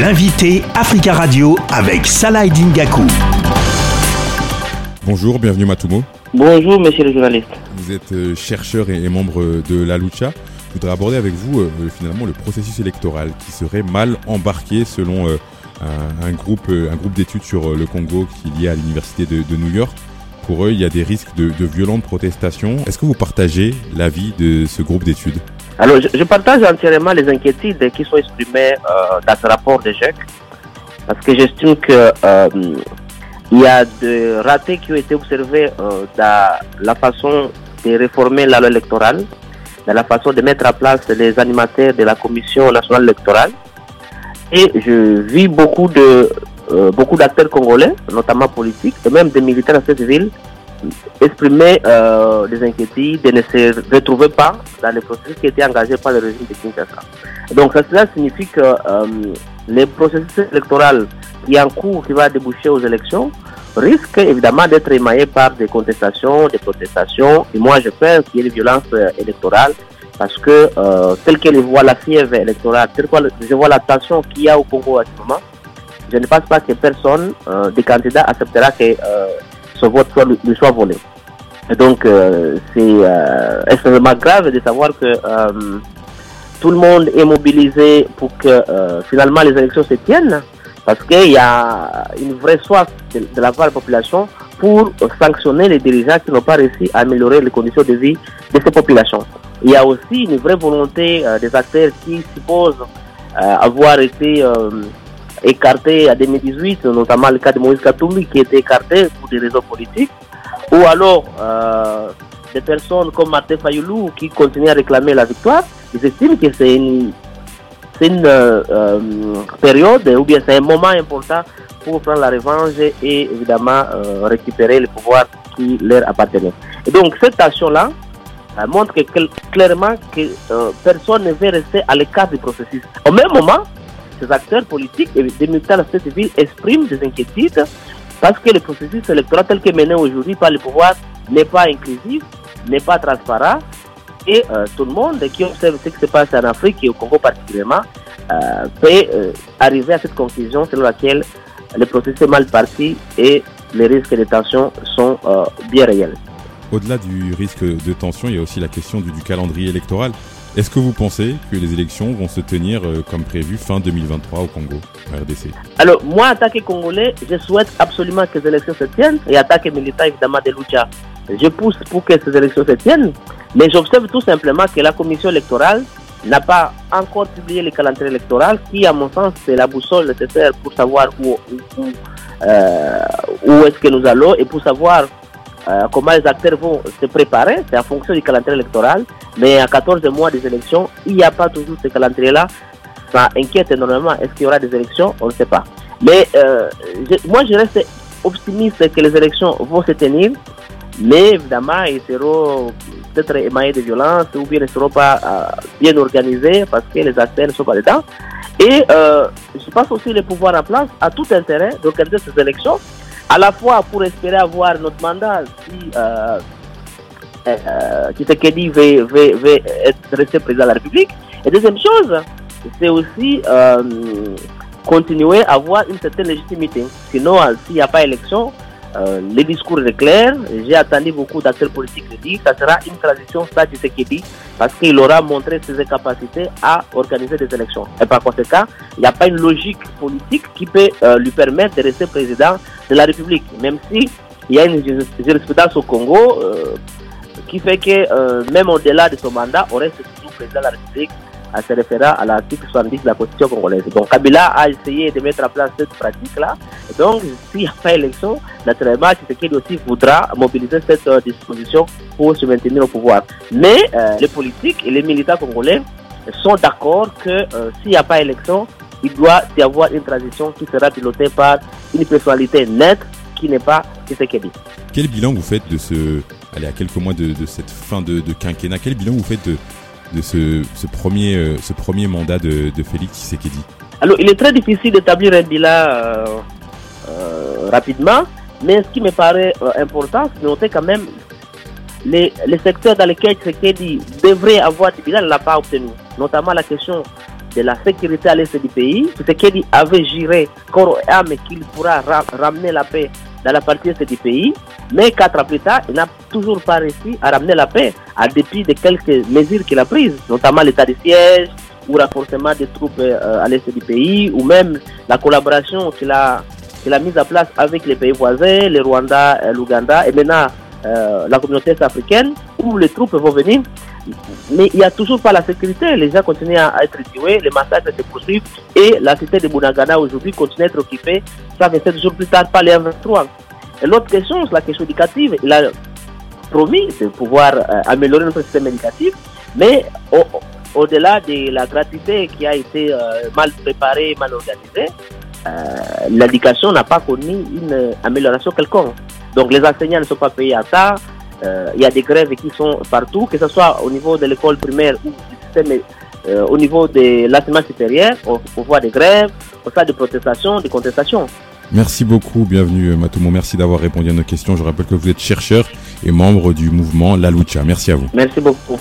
L'invité Africa Radio avec Salah Dingaku. Bonjour, bienvenue Matumo. Bonjour monsieur le journaliste. Vous êtes euh, chercheur et membre de la Lucha. Je voudrais aborder avec vous euh, finalement le processus électoral qui serait mal embarqué selon euh, un, groupe, un groupe d'études sur le Congo qui est lié à l'université de, New York. Pour eux, il y a des risques de, de violentes protestations. Est-ce que vous partagez l'avis de ce groupe d'études? Alors, je, partage entièrement les inquiétudes qui sont exprimées euh, dans ce rapport d'échec, parce que j'estime que euh, y a des ratés qui ont été observés euh, dans la façon de réformer la loi électorale, dans la façon de mettre en place les animateurs de la Commission nationale électorale. Et je vis beaucoup de beaucoup d'acteurs congolais, notamment politiques, et même des militaires civils, exprimer euh, des inquiétudes de ne se retrouver pas dans les processus qui étaient engagés par le régime de Kinshasa. Donc cela signifie que euh, les processus électoraux qui en cours, qui va déboucher aux élections, risquent évidemment d'être émaillés par des contestations, des protestations. Et moi, je pense qu'il y a une violence euh, électorale parce que euh, tel que je vois la fièvre électorale, tel que je vois la tension qu'il y a au Congo moment, je ne pense pas que personne des candidats acceptera que vote soit, lui soit volé. Et donc, euh, c'est euh, extrêmement grave de savoir que euh, tout le monde est mobilisé pour que finalement les élections se tiennent, parce qu'il y a une vraie soif de, la part de la population pour sanctionner les dirigeants qui n'ont pas réussi à améliorer les conditions de vie de ces populations. Il y a aussi une vraie volonté des acteurs qui supposent avoir été écarté en 2018, notamment le cas de Moïse Katoumi qui était écarté pour des raisons politiques, ou alors euh, des personnes comme Martin Fayoulou qui continuent à réclamer la victoire, ils estiment que c'est une, une euh, euh, période ou bien c'est un moment important pour prendre la revanche et évidemment récupérer le pouvoir qui leur appartenait. Et donc cette action-là montre clairement que personne ne veut rester à l'écart du processus. Au même moment, acteurs politiques et des militants de cette ville expriment des inquiétudes parce que le processus électoral tel que mené aujourd'hui par le pouvoir n'est pas inclusif, n'est pas transparent et euh, tout le monde qui observe ce qui se passe en Afrique et au Congo particulièrement euh, peut euh, arriver à cette conclusion selon laquelle le processus est mal parti et les risques de tension sont bien réels. Au-delà du risque de tension, il y a aussi la question du calendrier électoral. Est-ce que vous pensez que les élections vont se tenir euh, comme prévu fin 2023 au Congo, RDC Alors, moi, en Congolais, je souhaite absolument que les élections se tiennent et en tant militant, évidemment, de Lucha, je pousse pour que ces élections se tiennent. Mais j'observe tout simplement que la commission électorale n'a pas encore publié le calendrier électoral qui, à mon sens, c'est la boussole nécessaire pour savoir où, où, euh, où est-ce que nous allons et pour savoir euh, comment les acteurs vont se préparer, c'est en fonction du calendrier électoral. Mais à 14 mois des élections, il n'y a pas toujours ce calendrier-là. Ça inquiète énormément. Est-ce qu'il y aura des élections? On ne sait pas. Mais euh, moi, je reste optimiste que les élections vont se tenir. Mais évidemment, ils seront peut-être émaillés de violence ou bien ne seront pas euh, bien organisés parce que les acteurs ne sont pas dedans. Et je pense aussi que le pouvoir en place a tout intérêt d'organiser ces élections à la fois pour espérer avoir notre mandat si euh, euh, Tshisekedi veut, être resté président de la République. Et deuxième chose, c'est aussi euh, continuer à avoir une certaine légitimité. Sinon, euh, s'il n'y a pas élection, euh, le discours est clair. J'ai attendu beaucoup d'acteurs politiques qui disent ça sera une transition sans Tshisekedi parce qu'il aura montré ses capacités à organiser des élections. Et par conséquent, il n'y a pas une logique politique qui peut euh, lui permettre de rester président de la République, même si il y a une jurisprudence au Congo euh, qui fait que même au-delà de son mandat, on reste toujours président de la République à se référant à l'article 70 de la Constitution congolaise. Donc Kabila a essayé de mettre en place cette pratique-là. Donc s'il n'y a pas élection, naturellement, qu'il aussi voudra mobiliser cette euh, disposition pour se maintenir au pouvoir. Mais euh, les politiques et les militants congolais sont d'accord que euh, s'il n'y a pas élection, il doit y avoir une transition qui sera pilotée par une personnalité nette qui n'est pas Tshisekedi. Quel bilan vous faites de ce, allez, à quelques mois de, cette fin de quinquennat, quel bilan vous faites de, de ce, premier, euh, ce premier mandat de, Félix Tshisekedi Alors, il est très difficile d'établir un bilan euh, euh, rapidement, mais ce qui me paraît important, c'est de noter quand même les, les secteurs dans lesquels Tshisekedi devrait avoir du bilan, ne l'a pas obtenu. Notamment la question de la sécurité à l'est du pays. Tshisekedi avait juré corps et âme qu'il pourra ramener la paix dans la partie est du pays. Mais quatre ans plus tard, il n'a toujours pas réussi à ramener la paix, à dépit de quelques mesures qu'il a prises, notamment l'état de siège ou renforcement des troupes euh, à l'est du pays, ou même la collaboration qu'il a, a mise en place avec les pays voisins, le Rwanda, euh, l'Ouganda, et maintenant euh, la communauté africaine, où les troupes vont venir. Mais il n'y a toujours pas la sécurité. Les gens continuent à être tués, les massacres se poursuivent et la cité de Bunagana aujourd'hui continue à être occupée 127 jours plus tard par les 23 Et l'autre question, c'est la question éducative. Il a promis de pouvoir euh, améliorer notre système éducatif, mais au-delà de la gratuité qui a été euh, mal préparée, mal organisée, l'éducation n'a pas connu une amélioration quelconque. Donc les enseignants ne sont pas payés à ça. Euh, il y a des grèves qui sont partout, que ce soit au niveau de l'école primaire ou du système, euh, au niveau de l'enseignement supérieur. On, voit des grèves, on voit des protestations, des contestations. Merci beaucoup, bienvenue Matoumo. Merci d'avoir répondu à nos questions. Je rappelle que vous êtes chercheur et membre du mouvement La Lucha. Merci à vous. Merci beaucoup.